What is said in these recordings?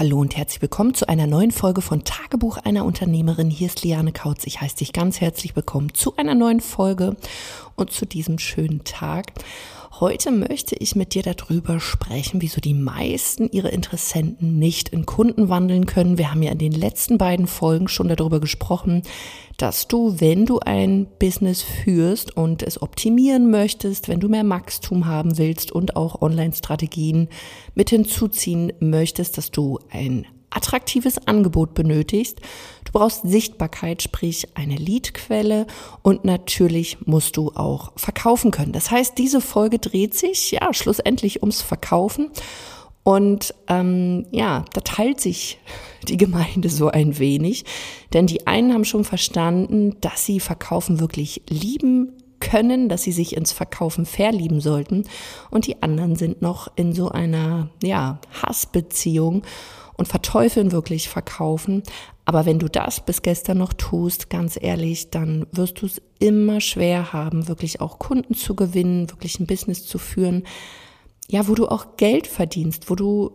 Hallo und herzlich willkommen zu einer neuen Folge von Tagebuch einer Unternehmerin. Hier ist Liane Kautz. Ich heiße dich ganz herzlich willkommen zu einer neuen Folge und zu diesem schönen Tag. Heute möchte ich mit dir darüber sprechen, wieso die meisten ihre Interessenten nicht in Kunden wandeln können. Wir haben ja in den letzten beiden Folgen schon darüber gesprochen, dass du, wenn du ein Business führst und es optimieren möchtest, wenn du mehr Wachstum haben willst und auch Online-Strategien mit hinzuziehen möchtest, dass du ein attraktives Angebot benötigst. Du brauchst Sichtbarkeit, sprich eine Leadquelle und natürlich musst du auch verkaufen können. Das heißt, diese Folge dreht sich ja schlussendlich ums Verkaufen und ähm, ja, da teilt sich die Gemeinde so ein wenig, denn die einen haben schon verstanden, dass sie Verkaufen wirklich lieben können, dass sie sich ins Verkaufen verlieben sollten und die anderen sind noch in so einer ja Hassbeziehung und verteufeln wirklich verkaufen. Aber wenn du das bis gestern noch tust, ganz ehrlich, dann wirst du es immer schwer haben, wirklich auch Kunden zu gewinnen, wirklich ein Business zu führen, ja, wo du auch Geld verdienst, wo du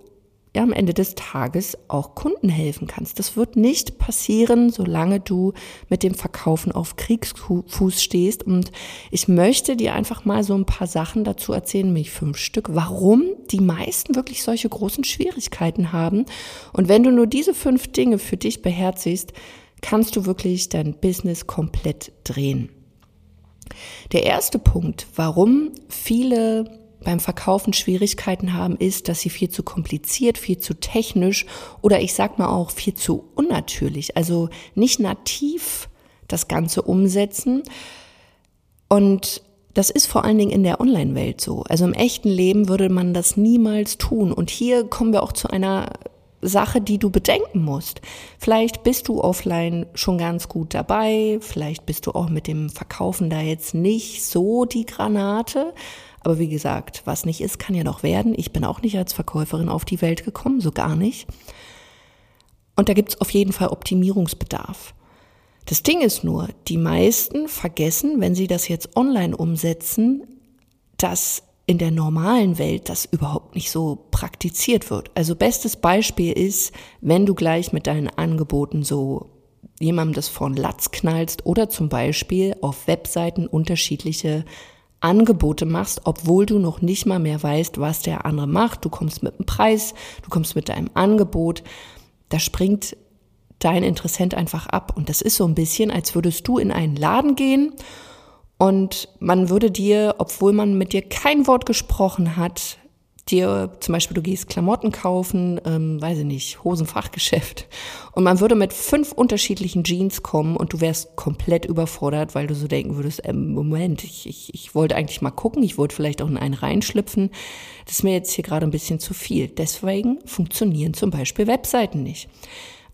ja, am Ende des Tages auch Kunden helfen kannst. Das wird nicht passieren, solange du mit dem Verkaufen auf Kriegsfuß stehst. Und ich möchte dir einfach mal so ein paar Sachen dazu erzählen, nämlich fünf Stück, warum die meisten wirklich solche großen Schwierigkeiten haben. Und wenn du nur diese fünf Dinge für dich beherzigst, kannst du wirklich dein Business komplett drehen. Der erste Punkt, warum viele beim Verkaufen Schwierigkeiten haben, ist, dass sie viel zu kompliziert, viel zu technisch oder ich sag mal auch viel zu unnatürlich, also nicht nativ das Ganze umsetzen. Und das ist vor allen Dingen in der Online-Welt so. Also im echten Leben würde man das niemals tun. Und hier kommen wir auch zu einer Sache, die du bedenken musst. Vielleicht bist du offline schon ganz gut dabei, vielleicht bist du auch mit dem Verkaufen da jetzt nicht so die Granate, aber wie gesagt, was nicht ist, kann ja noch werden. Ich bin auch nicht als Verkäuferin auf die Welt gekommen, so gar nicht. Und da gibt's auf jeden Fall Optimierungsbedarf. Das Ding ist nur, die meisten vergessen, wenn sie das jetzt online umsetzen, dass in der normalen Welt das überhaupt nicht so praktiziert wird. Also bestes Beispiel ist, wenn du gleich mit deinen Angeboten so jemandem das von Latz knallst oder zum Beispiel auf Webseiten unterschiedliche Angebote machst, obwohl du noch nicht mal mehr weißt, was der andere macht. Du kommst mit einem Preis, du kommst mit deinem Angebot. Da springt dein Interessent einfach ab. Und das ist so ein bisschen, als würdest du in einen Laden gehen und man würde dir, obwohl man mit dir kein Wort gesprochen hat, dir zum Beispiel, du gehst Klamotten kaufen, ähm, weiß ich nicht, Hosenfachgeschäft. Und man würde mit fünf unterschiedlichen Jeans kommen und du wärst komplett überfordert, weil du so denken würdest, ähm, Moment, ich, ich, ich wollte eigentlich mal gucken, ich wollte vielleicht auch in einen reinschlüpfen. Das ist mir jetzt hier gerade ein bisschen zu viel. Deswegen funktionieren zum Beispiel Webseiten nicht.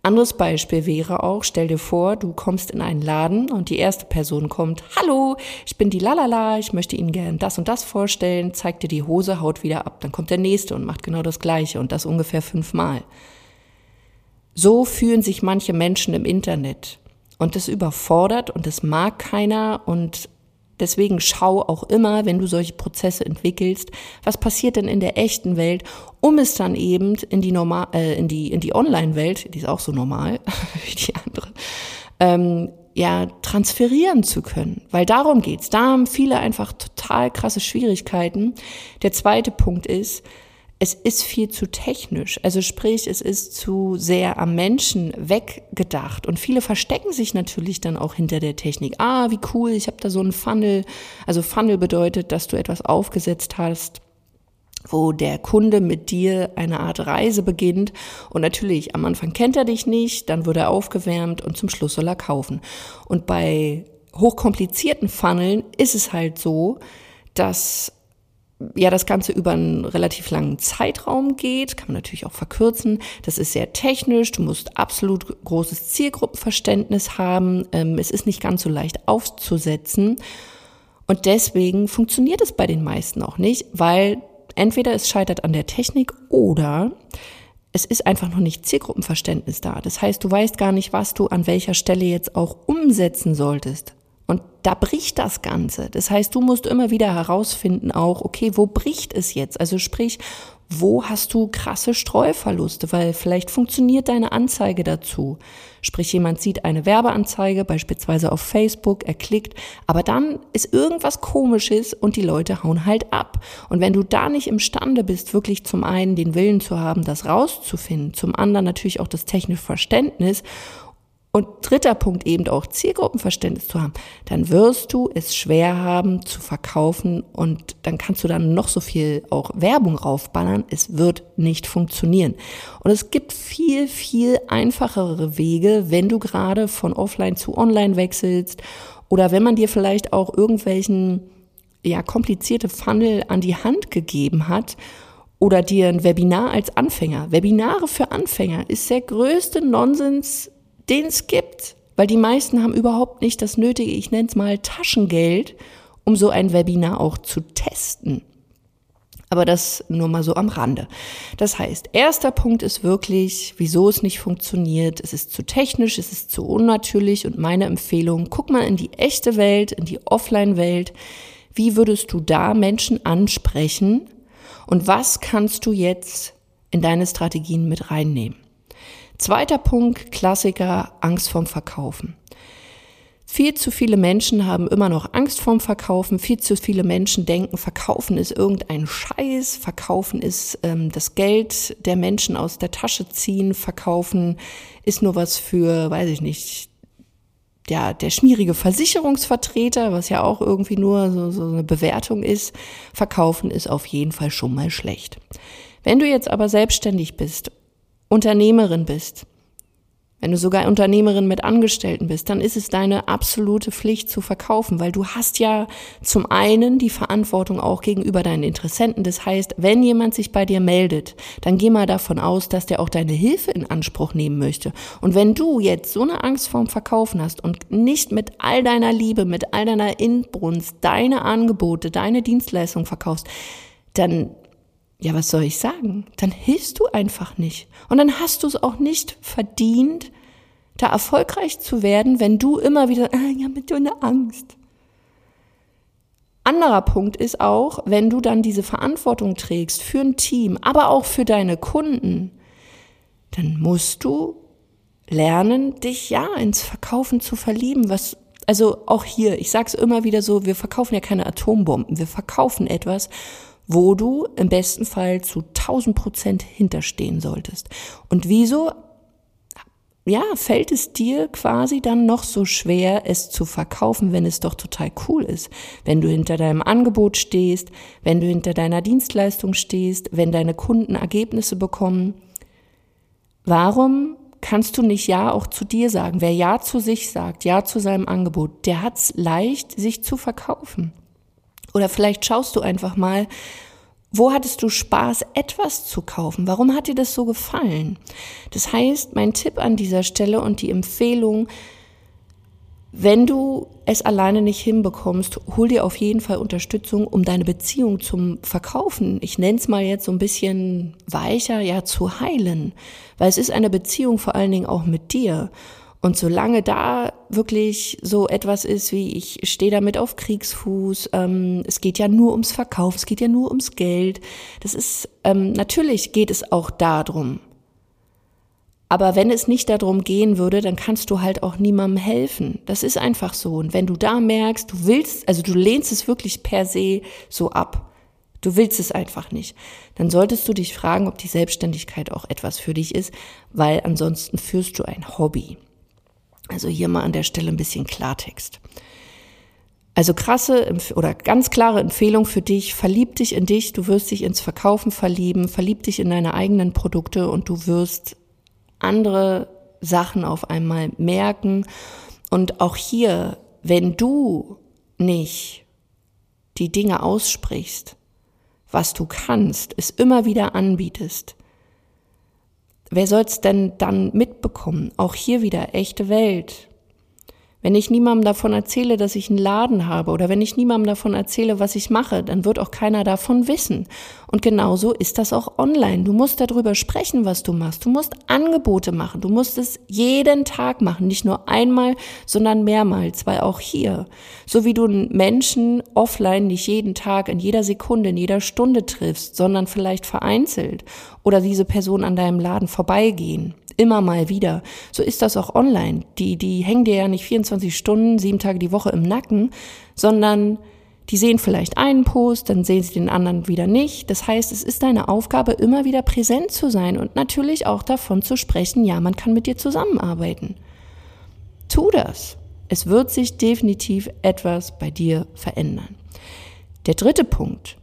Anderes Beispiel wäre auch, stell dir vor, du kommst in einen Laden und die erste Person kommt, hallo, ich bin die Lalala, ich möchte Ihnen gern das und das vorstellen, zeigt dir die Hose, haut wieder ab. Dann kommt der nächste und macht genau das gleiche und das ungefähr fünfmal. So fühlen sich manche Menschen im Internet. Und das überfordert und das mag keiner und Deswegen schau auch immer, wenn du solche Prozesse entwickelst, was passiert denn in der echten Welt, um es dann eben in die normal, äh, in die in die Online-Welt, die ist auch so normal wie die andere, ähm, ja transferieren zu können, weil darum geht's. Da haben viele einfach total krasse Schwierigkeiten. Der zweite Punkt ist, es ist viel zu technisch. Also sprich, es ist zu sehr am Menschen weggedacht. Und viele verstecken sich natürlich dann auch hinter der Technik. Ah, wie cool, ich habe da so einen Funnel. Also Funnel bedeutet, dass du etwas aufgesetzt hast, wo der Kunde mit dir eine Art Reise beginnt. Und natürlich, am Anfang kennt er dich nicht, dann wird er aufgewärmt und zum Schluss soll er kaufen. Und bei hochkomplizierten Funneln ist es halt so, dass ja das Ganze über einen relativ langen Zeitraum geht, kann man natürlich auch verkürzen. Das ist sehr technisch, du musst absolut großes Zielgruppenverständnis haben. Ähm, es ist nicht ganz so leicht aufzusetzen. Und deswegen funktioniert es bei den meisten auch nicht, weil entweder es scheitert an der Technik oder es ist einfach noch nicht Zielgruppenverständnis da. Das heißt, du weißt gar nicht, was du an welcher Stelle jetzt auch umsetzen solltest. Und da bricht das Ganze. Das heißt, du musst immer wieder herausfinden auch, okay, wo bricht es jetzt? Also sprich, wo hast du krasse Streuverluste, weil vielleicht funktioniert deine Anzeige dazu. Sprich, jemand sieht eine Werbeanzeige, beispielsweise auf Facebook, er klickt, aber dann ist irgendwas komisches und die Leute hauen halt ab. Und wenn du da nicht imstande bist, wirklich zum einen den Willen zu haben, das rauszufinden, zum anderen natürlich auch das technische Verständnis und dritter Punkt eben auch Zielgruppenverständnis zu haben, dann wirst du es schwer haben zu verkaufen und dann kannst du dann noch so viel auch Werbung raufballern. Es wird nicht funktionieren. Und es gibt viel, viel einfachere Wege, wenn du gerade von offline zu online wechselst oder wenn man dir vielleicht auch irgendwelchen, ja, komplizierte Funnel an die Hand gegeben hat oder dir ein Webinar als Anfänger. Webinare für Anfänger ist der größte Nonsens den es gibt, weil die meisten haben überhaupt nicht das nötige, ich nenne es mal Taschengeld, um so ein Webinar auch zu testen. Aber das nur mal so am Rande. Das heißt, erster Punkt ist wirklich, wieso es nicht funktioniert. Es ist zu technisch, es ist zu unnatürlich und meine Empfehlung, guck mal in die echte Welt, in die Offline-Welt. Wie würdest du da Menschen ansprechen? Und was kannst du jetzt in deine Strategien mit reinnehmen? Zweiter Punkt, Klassiker, Angst vorm Verkaufen. Viel zu viele Menschen haben immer noch Angst vorm Verkaufen. Viel zu viele Menschen denken, Verkaufen ist irgendein Scheiß. Verkaufen ist ähm, das Geld der Menschen aus der Tasche ziehen. Verkaufen ist nur was für, weiß ich nicht, ja, der schmierige Versicherungsvertreter, was ja auch irgendwie nur so, so eine Bewertung ist. Verkaufen ist auf jeden Fall schon mal schlecht. Wenn du jetzt aber selbstständig bist Unternehmerin bist, wenn du sogar Unternehmerin mit Angestellten bist, dann ist es deine absolute Pflicht zu verkaufen, weil du hast ja zum einen die Verantwortung auch gegenüber deinen Interessenten. Das heißt, wenn jemand sich bei dir meldet, dann geh mal davon aus, dass der auch deine Hilfe in Anspruch nehmen möchte. Und wenn du jetzt so eine Angst vorm Verkaufen hast und nicht mit all deiner Liebe, mit all deiner Inbrunst deine Angebote, deine Dienstleistung verkaufst, dann ja, was soll ich sagen? Dann hilfst du einfach nicht. Und dann hast du es auch nicht verdient, da erfolgreich zu werden, wenn du immer wieder, ah, ja, mit so einer Angst. Anderer Punkt ist auch, wenn du dann diese Verantwortung trägst für ein Team, aber auch für deine Kunden, dann musst du lernen, dich ja ins Verkaufen zu verlieben, was also auch hier, ich sag's immer wieder so, wir verkaufen ja keine Atombomben, wir verkaufen etwas, wo du im besten Fall zu 1000 Prozent hinterstehen solltest. Und wieso ja, fällt es dir quasi dann noch so schwer, es zu verkaufen, wenn es doch total cool ist? Wenn du hinter deinem Angebot stehst, wenn du hinter deiner Dienstleistung stehst, wenn deine Kunden Ergebnisse bekommen. Warum kannst du nicht Ja auch zu dir sagen? Wer Ja zu sich sagt, Ja zu seinem Angebot, der hat's leicht, sich zu verkaufen. Oder vielleicht schaust du einfach mal, wo hattest du Spaß, etwas zu kaufen? Warum hat dir das so gefallen? Das heißt, mein Tipp an dieser Stelle und die Empfehlung, wenn du es alleine nicht hinbekommst, hol dir auf jeden Fall Unterstützung, um deine Beziehung zum Verkaufen, ich nenne es mal jetzt so ein bisschen weicher, ja, zu heilen. Weil es ist eine Beziehung vor allen Dingen auch mit dir. Und solange da wirklich so etwas ist wie, ich stehe damit auf Kriegsfuß, ähm, es geht ja nur ums Verkauf, es geht ja nur ums Geld, das ist, ähm, natürlich geht es auch darum. Aber wenn es nicht darum gehen würde, dann kannst du halt auch niemandem helfen. Das ist einfach so. Und wenn du da merkst, du willst, also du lehnst es wirklich per se so ab, du willst es einfach nicht, dann solltest du dich fragen, ob die Selbstständigkeit auch etwas für dich ist, weil ansonsten führst du ein Hobby. Also hier mal an der Stelle ein bisschen Klartext. Also krasse oder ganz klare Empfehlung für dich, verlieb dich in dich, du wirst dich ins Verkaufen verlieben, verlieb dich in deine eigenen Produkte und du wirst andere Sachen auf einmal merken. Und auch hier, wenn du nicht die Dinge aussprichst, was du kannst, es immer wieder anbietest, Wer soll's denn dann mitbekommen? Auch hier wieder echte Welt. Wenn ich niemandem davon erzähle, dass ich einen Laden habe oder wenn ich niemandem davon erzähle, was ich mache, dann wird auch keiner davon wissen. Und genauso ist das auch online. Du musst darüber sprechen, was du machst. Du musst Angebote machen. Du musst es jeden Tag machen. Nicht nur einmal, sondern mehrmals, weil auch hier, so wie du Menschen offline nicht jeden Tag, in jeder Sekunde, in jeder Stunde triffst, sondern vielleicht vereinzelt oder diese Person an deinem Laden vorbeigehen, immer mal wieder. So ist das auch online. Die, die hängen dir ja nicht 24 Stunden, sieben Tage die Woche im Nacken, sondern die sehen vielleicht einen Post, dann sehen sie den anderen wieder nicht. Das heißt, es ist deine Aufgabe, immer wieder präsent zu sein und natürlich auch davon zu sprechen, ja, man kann mit dir zusammenarbeiten. Tu das. Es wird sich definitiv etwas bei dir verändern. Der dritte Punkt.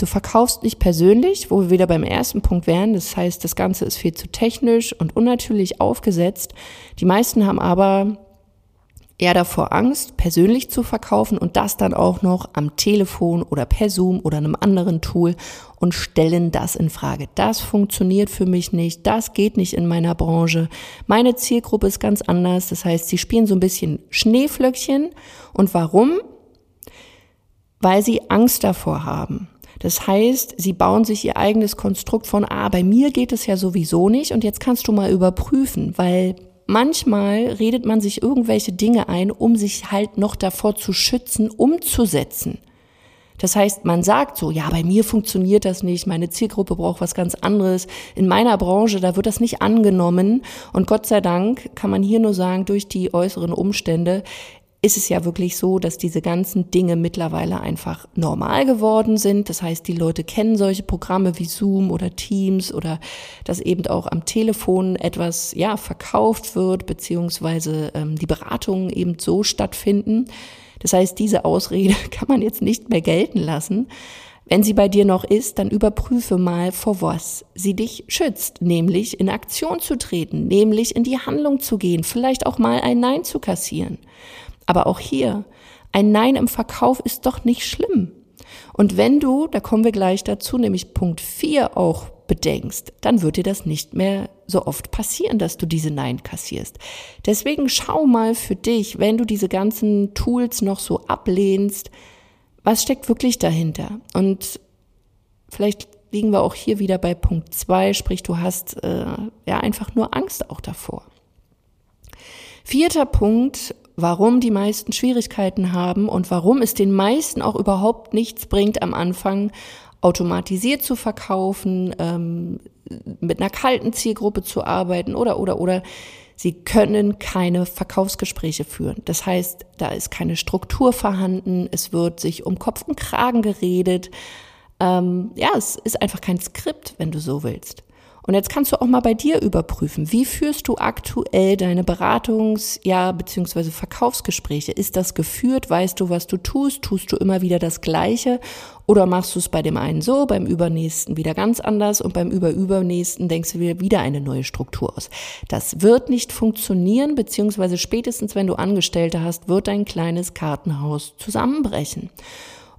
Du verkaufst nicht persönlich, wo wir wieder beim ersten Punkt wären. Das heißt, das Ganze ist viel zu technisch und unnatürlich aufgesetzt. Die meisten haben aber eher davor Angst, persönlich zu verkaufen und das dann auch noch am Telefon oder per Zoom oder einem anderen Tool und stellen das in Frage. Das funktioniert für mich nicht. Das geht nicht in meiner Branche. Meine Zielgruppe ist ganz anders. Das heißt, sie spielen so ein bisschen Schneeflöckchen. Und warum? Weil sie Angst davor haben. Das heißt, sie bauen sich ihr eigenes Konstrukt von, ah, bei mir geht es ja sowieso nicht und jetzt kannst du mal überprüfen, weil manchmal redet man sich irgendwelche Dinge ein, um sich halt noch davor zu schützen, umzusetzen. Das heißt, man sagt so, ja, bei mir funktioniert das nicht, meine Zielgruppe braucht was ganz anderes. In meiner Branche, da wird das nicht angenommen. Und Gott sei Dank kann man hier nur sagen, durch die äußeren Umstände ist es ja wirklich so, dass diese ganzen Dinge mittlerweile einfach normal geworden sind. Das heißt, die Leute kennen solche Programme wie Zoom oder Teams oder dass eben auch am Telefon etwas ja verkauft wird beziehungsweise ähm, die Beratungen eben so stattfinden. Das heißt, diese Ausrede kann man jetzt nicht mehr gelten lassen. Wenn sie bei dir noch ist, dann überprüfe mal, vor was sie dich schützt, nämlich in Aktion zu treten, nämlich in die Handlung zu gehen, vielleicht auch mal ein Nein zu kassieren. Aber auch hier, ein Nein im Verkauf ist doch nicht schlimm. Und wenn du, da kommen wir gleich dazu, nämlich Punkt 4 auch bedenkst, dann wird dir das nicht mehr so oft passieren, dass du diese Nein kassierst. Deswegen schau mal für dich, wenn du diese ganzen Tools noch so ablehnst, was steckt wirklich dahinter? Und vielleicht liegen wir auch hier wieder bei Punkt 2, sprich du hast äh, ja einfach nur Angst auch davor. Vierter Punkt, warum die meisten Schwierigkeiten haben und warum es den meisten auch überhaupt nichts bringt, am Anfang automatisiert zu verkaufen, ähm, mit einer kalten Zielgruppe zu arbeiten oder, oder, oder. Sie können keine Verkaufsgespräche führen. Das heißt, da ist keine Struktur vorhanden, es wird sich um Kopf und Kragen geredet. Ähm, ja, es ist einfach kein Skript, wenn du so willst. Und jetzt kannst du auch mal bei dir überprüfen, wie führst du aktuell deine Beratungs-, ja, beziehungsweise Verkaufsgespräche? Ist das geführt? Weißt du, was du tust? Tust du immer wieder das Gleiche? Oder machst du es bei dem einen so, beim übernächsten wieder ganz anders und beim überübernächsten denkst du wieder, wieder eine neue Struktur aus? Das wird nicht funktionieren, beziehungsweise spätestens, wenn du Angestellte hast, wird dein kleines Kartenhaus zusammenbrechen.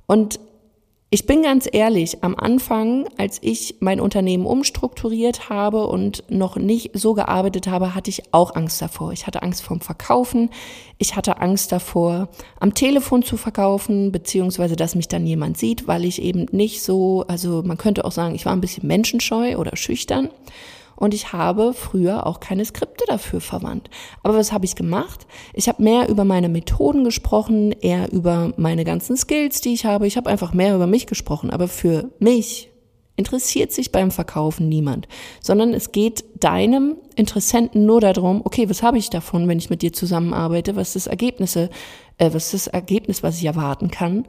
Und ich bin ganz ehrlich, am Anfang, als ich mein Unternehmen umstrukturiert habe und noch nicht so gearbeitet habe, hatte ich auch Angst davor. Ich hatte Angst vorm Verkaufen. Ich hatte Angst davor, am Telefon zu verkaufen, beziehungsweise, dass mich dann jemand sieht, weil ich eben nicht so, also man könnte auch sagen, ich war ein bisschen menschenscheu oder schüchtern. Und ich habe früher auch keine Skripte dafür verwandt. Aber was habe ich gemacht? Ich habe mehr über meine Methoden gesprochen, eher über meine ganzen Skills, die ich habe. Ich habe einfach mehr über mich gesprochen. Aber für mich interessiert sich beim Verkaufen niemand, sondern es geht deinem Interessenten nur darum, okay, was habe ich davon, wenn ich mit dir zusammenarbeite? Was ist das Ergebnisse, äh, was ist das Ergebnis, was ich erwarten kann?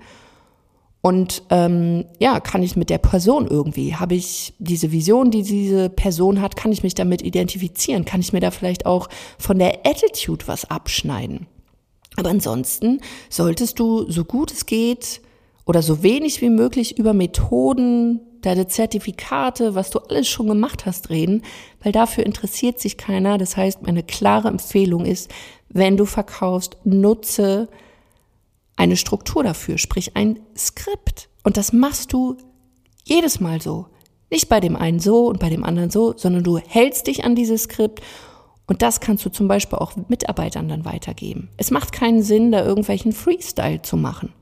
Und ähm, ja, kann ich mit der Person irgendwie, habe ich diese Vision, die diese Person hat, kann ich mich damit identifizieren? Kann ich mir da vielleicht auch von der Attitude was abschneiden? Aber ansonsten solltest du so gut es geht oder so wenig wie möglich über Methoden, deine Zertifikate, was du alles schon gemacht hast, reden, weil dafür interessiert sich keiner. Das heißt, meine klare Empfehlung ist, wenn du verkaufst, nutze eine Struktur dafür, sprich ein Skript. Und das machst du jedes Mal so. Nicht bei dem einen so und bei dem anderen so, sondern du hältst dich an dieses Skript Und das kannst du zum Beispiel auch Mitarbeitern dann weitergeben. Es macht keinen Sinn, da irgendwelchen Freestyle zu machen.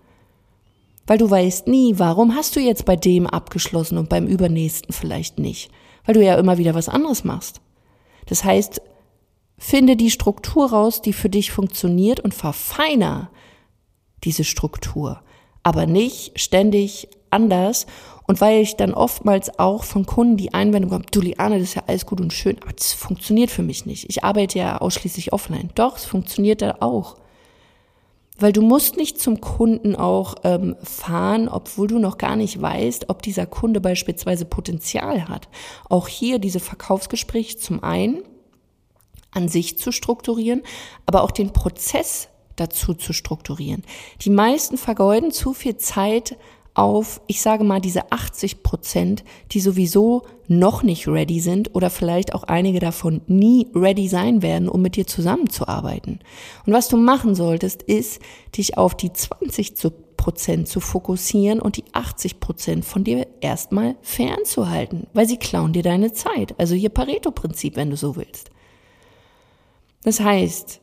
Weil du weißt nie, warum hast du jetzt bei dem abgeschlossen und beim übernächsten vielleicht nicht. Weil du ja immer wieder was anderes machst. Das heißt, finde die Struktur raus, die für dich funktioniert und verfeiner diese Struktur. Aber nicht ständig anders und weil ich dann oftmals auch von Kunden die Einwendung habe, du Liane, das ist ja alles gut und schön, aber das funktioniert für mich nicht. Ich arbeite ja ausschließlich offline. Doch, es funktioniert da auch. Weil du musst nicht zum Kunden auch ähm, fahren, obwohl du noch gar nicht weißt, ob dieser Kunde beispielsweise Potenzial hat. Auch hier diese Verkaufsgespräche zum einen an sich zu strukturieren, aber auch den Prozess dazu zu strukturieren. Die meisten vergeuden zu viel Zeit auf, ich sage mal, diese 80 Prozent, die sowieso noch nicht ready sind oder vielleicht auch einige davon nie ready sein werden, um mit dir zusammenzuarbeiten. Und was du machen solltest, ist, dich auf die 20 Prozent zu fokussieren und die 80 Prozent von dir erstmal fernzuhalten, weil sie klauen dir deine Zeit. Also hier Pareto-Prinzip, wenn du so willst. Das heißt,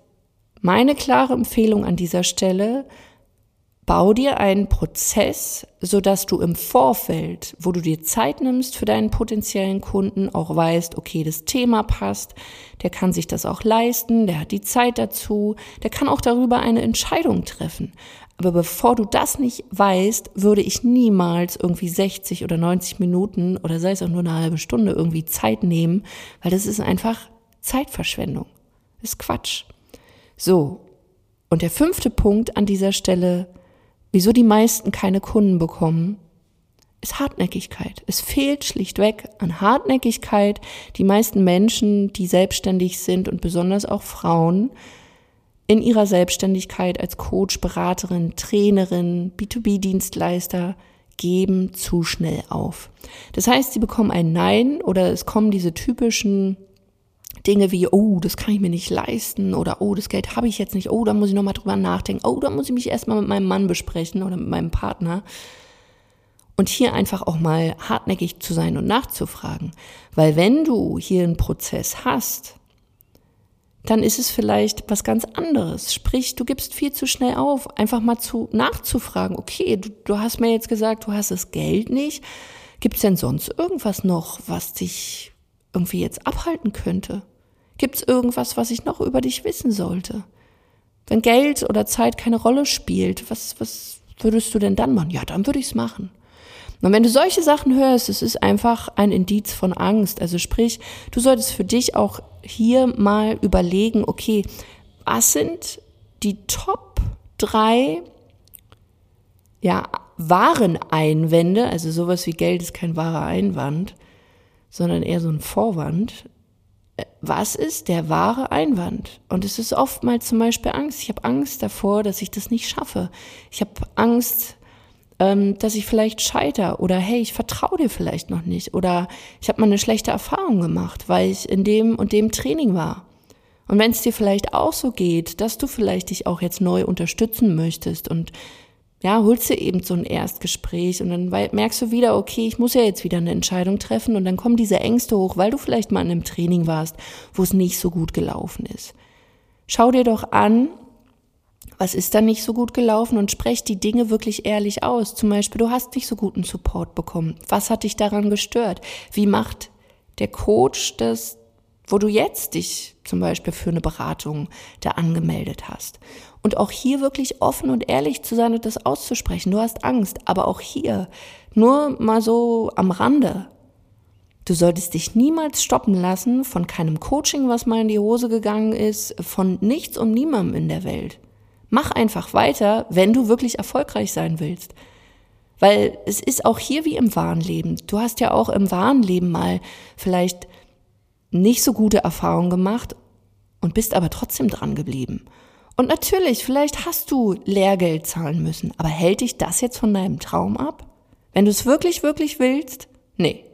meine klare Empfehlung an dieser Stelle, Bau dir einen Prozess, so dass du im Vorfeld, wo du dir Zeit nimmst für deinen potenziellen Kunden, auch weißt, okay, das Thema passt, der kann sich das auch leisten, der hat die Zeit dazu, der kann auch darüber eine Entscheidung treffen. Aber bevor du das nicht weißt, würde ich niemals irgendwie 60 oder 90 Minuten oder sei es auch nur eine halbe Stunde irgendwie Zeit nehmen, weil das ist einfach Zeitverschwendung. Das ist Quatsch. So. Und der fünfte Punkt an dieser Stelle, wieso die meisten keine Kunden bekommen, ist Hartnäckigkeit. Es fehlt schlichtweg an Hartnäckigkeit. Die meisten Menschen, die selbstständig sind und besonders auch Frauen, in ihrer Selbstständigkeit als Coach, Beraterin, Trainerin, B2B-Dienstleister geben zu schnell auf. Das heißt, sie bekommen ein Nein oder es kommen diese typischen Dinge wie, oh, das kann ich mir nicht leisten oder oh, das Geld habe ich jetzt nicht, oh, da muss ich nochmal drüber nachdenken, oh, da muss ich mich erstmal mit meinem Mann besprechen oder mit meinem Partner. Und hier einfach auch mal hartnäckig zu sein und nachzufragen. Weil wenn du hier einen Prozess hast, dann ist es vielleicht was ganz anderes. Sprich, du gibst viel zu schnell auf, einfach mal zu nachzufragen, okay, du, du hast mir jetzt gesagt, du hast das Geld nicht. Gibt es denn sonst irgendwas noch, was dich irgendwie jetzt abhalten könnte? Gibt es irgendwas, was ich noch über dich wissen sollte? Wenn Geld oder Zeit keine Rolle spielt, was, was würdest du denn dann machen? Ja, dann würde ich es machen. Und wenn du solche Sachen hörst, es ist einfach ein Indiz von Angst. Also sprich, du solltest für dich auch hier mal überlegen, okay, was sind die Top drei, ja, wahren Einwände, also sowas wie Geld ist kein wahrer Einwand, sondern eher so ein Vorwand, was ist der wahre Einwand? Und es ist oftmals zum Beispiel Angst. Ich habe Angst davor, dass ich das nicht schaffe. Ich habe Angst, ähm, dass ich vielleicht scheiter oder hey, ich vertraue dir vielleicht noch nicht oder ich habe mal eine schlechte Erfahrung gemacht, weil ich in dem und dem Training war. Und wenn es dir vielleicht auch so geht, dass du vielleicht dich auch jetzt neu unterstützen möchtest und ja, holst du eben so ein Erstgespräch und dann merkst du wieder, okay, ich muss ja jetzt wieder eine Entscheidung treffen und dann kommen diese Ängste hoch, weil du vielleicht mal in einem Training warst, wo es nicht so gut gelaufen ist. Schau dir doch an, was ist da nicht so gut gelaufen und sprech die Dinge wirklich ehrlich aus. Zum Beispiel, du hast nicht so guten Support bekommen. Was hat dich daran gestört? Wie macht der Coach das, wo du jetzt dich zum Beispiel für eine Beratung da angemeldet hast? Und auch hier wirklich offen und ehrlich zu sein und das auszusprechen. Du hast Angst, aber auch hier nur mal so am Rande. Du solltest dich niemals stoppen lassen von keinem Coaching, was mal in die Hose gegangen ist, von nichts und niemandem in der Welt. Mach einfach weiter, wenn du wirklich erfolgreich sein willst. Weil es ist auch hier wie im wahren Leben. Du hast ja auch im wahren Leben mal vielleicht nicht so gute Erfahrungen gemacht und bist aber trotzdem dran geblieben. Und natürlich, vielleicht hast du Lehrgeld zahlen müssen, aber hält dich das jetzt von deinem Traum ab? Wenn du es wirklich, wirklich willst? Nee.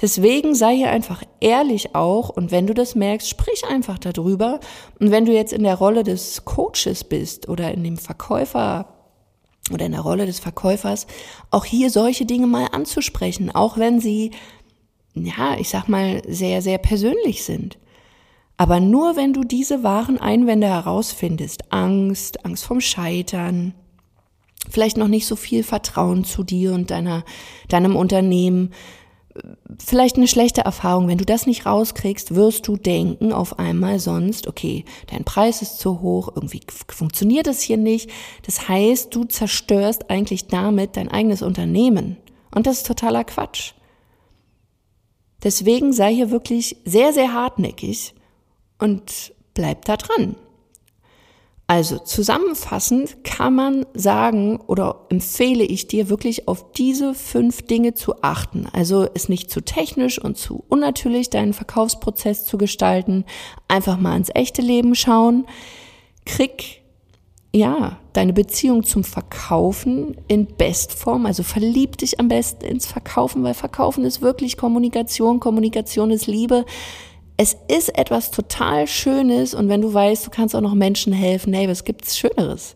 Deswegen sei hier einfach ehrlich auch und wenn du das merkst, sprich einfach darüber. Und wenn du jetzt in der Rolle des Coaches bist oder in dem Verkäufer oder in der Rolle des Verkäufers, auch hier solche Dinge mal anzusprechen, auch wenn sie, ja, ich sag mal, sehr, sehr persönlich sind. Aber nur wenn du diese wahren Einwände herausfindest, Angst, Angst vom Scheitern, vielleicht noch nicht so viel Vertrauen zu dir und deiner, deinem Unternehmen, vielleicht eine schlechte Erfahrung. Wenn du das nicht rauskriegst, wirst du denken auf einmal sonst, okay, dein Preis ist zu hoch, irgendwie funktioniert das hier nicht. Das heißt, du zerstörst eigentlich damit dein eigenes Unternehmen. Und das ist totaler Quatsch. Deswegen sei hier wirklich sehr, sehr hartnäckig und bleib da dran. Also zusammenfassend kann man sagen oder empfehle ich dir wirklich auf diese fünf Dinge zu achten. Also es nicht zu technisch und zu unnatürlich deinen Verkaufsprozess zu gestalten. Einfach mal ins echte Leben schauen. Krieg ja, deine Beziehung zum Verkaufen in Bestform, also verlieb dich am besten ins Verkaufen, weil Verkaufen ist wirklich Kommunikation, Kommunikation ist Liebe. Es ist etwas total Schönes und wenn du weißt, du kannst auch noch Menschen helfen, hey, was gibt's Schöneres?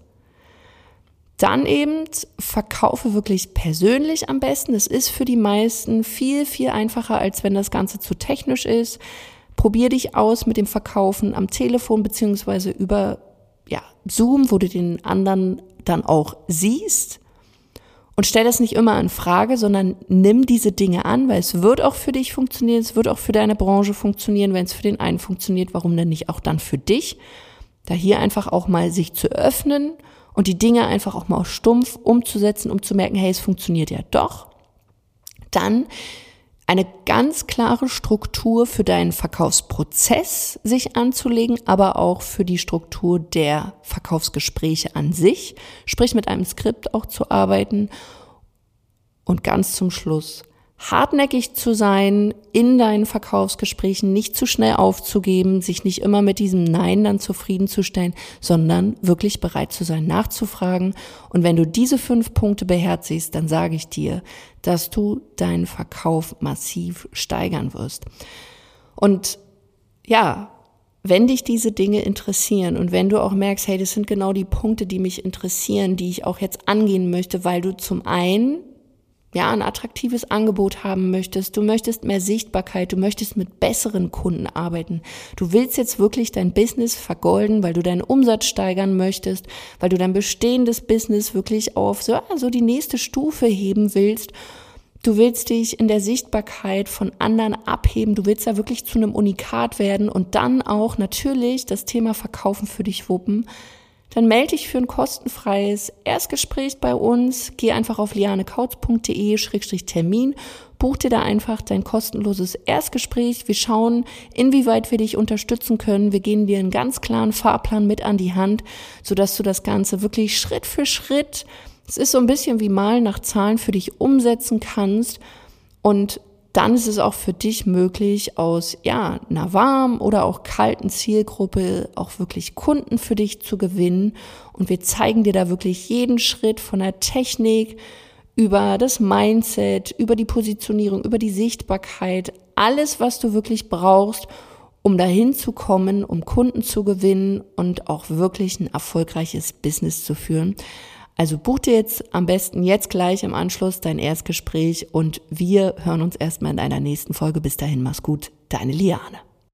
Dann eben verkaufe wirklich persönlich am besten. Es ist für die meisten viel, viel einfacher, als wenn das Ganze zu technisch ist. Probier dich aus mit dem Verkaufen am Telefon beziehungsweise über ja, Zoom, wo du den anderen dann auch siehst. Und stell das nicht immer in Frage, sondern nimm diese Dinge an, weil es wird auch für dich funktionieren, es wird auch für deine Branche funktionieren. Wenn es für den einen funktioniert, warum denn nicht auch dann für dich? Da hier einfach auch mal sich zu öffnen und die Dinge einfach auch mal stumpf umzusetzen, um zu merken, hey, es funktioniert ja doch. Dann eine ganz klare Struktur für deinen Verkaufsprozess sich anzulegen, aber auch für die Struktur der Verkaufsgespräche an sich, sprich mit einem Skript auch zu arbeiten. Und ganz zum Schluss hartnäckig zu sein in deinen Verkaufsgesprächen, nicht zu schnell aufzugeben, sich nicht immer mit diesem Nein dann zufriedenzustellen, sondern wirklich bereit zu sein, nachzufragen. Und wenn du diese fünf Punkte beherzigst, dann sage ich dir, dass du deinen Verkauf massiv steigern wirst. Und ja, wenn dich diese Dinge interessieren und wenn du auch merkst, hey, das sind genau die Punkte, die mich interessieren, die ich auch jetzt angehen möchte, weil du zum einen ja, ein attraktives Angebot haben möchtest, du möchtest mehr Sichtbarkeit, du möchtest mit besseren Kunden arbeiten. Du willst jetzt wirklich dein Business vergolden, weil du deinen Umsatz steigern möchtest, weil du dein bestehendes Business wirklich auf so also die nächste Stufe heben willst. Du willst dich in der Sichtbarkeit von anderen abheben. Du willst da wirklich zu einem Unikat werden und dann auch natürlich das Thema Verkaufen für dich wuppen dann melde dich für ein kostenfreies Erstgespräch bei uns. Geh einfach auf lianekautz.de-termin, buch dir da einfach dein kostenloses Erstgespräch. Wir schauen, inwieweit wir dich unterstützen können. Wir gehen dir einen ganz klaren Fahrplan mit an die Hand, sodass du das Ganze wirklich Schritt für Schritt, es ist so ein bisschen wie Malen nach Zahlen für dich umsetzen kannst und dann ist es auch für dich möglich, aus ja, einer warmen oder auch kalten Zielgruppe auch wirklich Kunden für dich zu gewinnen. Und wir zeigen dir da wirklich jeden Schritt von der Technik über das Mindset, über die Positionierung, über die Sichtbarkeit, alles, was du wirklich brauchst, um dahin zu kommen, um Kunden zu gewinnen und auch wirklich ein erfolgreiches Business zu führen. Also buch dir jetzt am besten jetzt gleich im Anschluss dein Erstgespräch und wir hören uns erstmal in einer nächsten Folge. Bis dahin, mach's gut, deine Liane.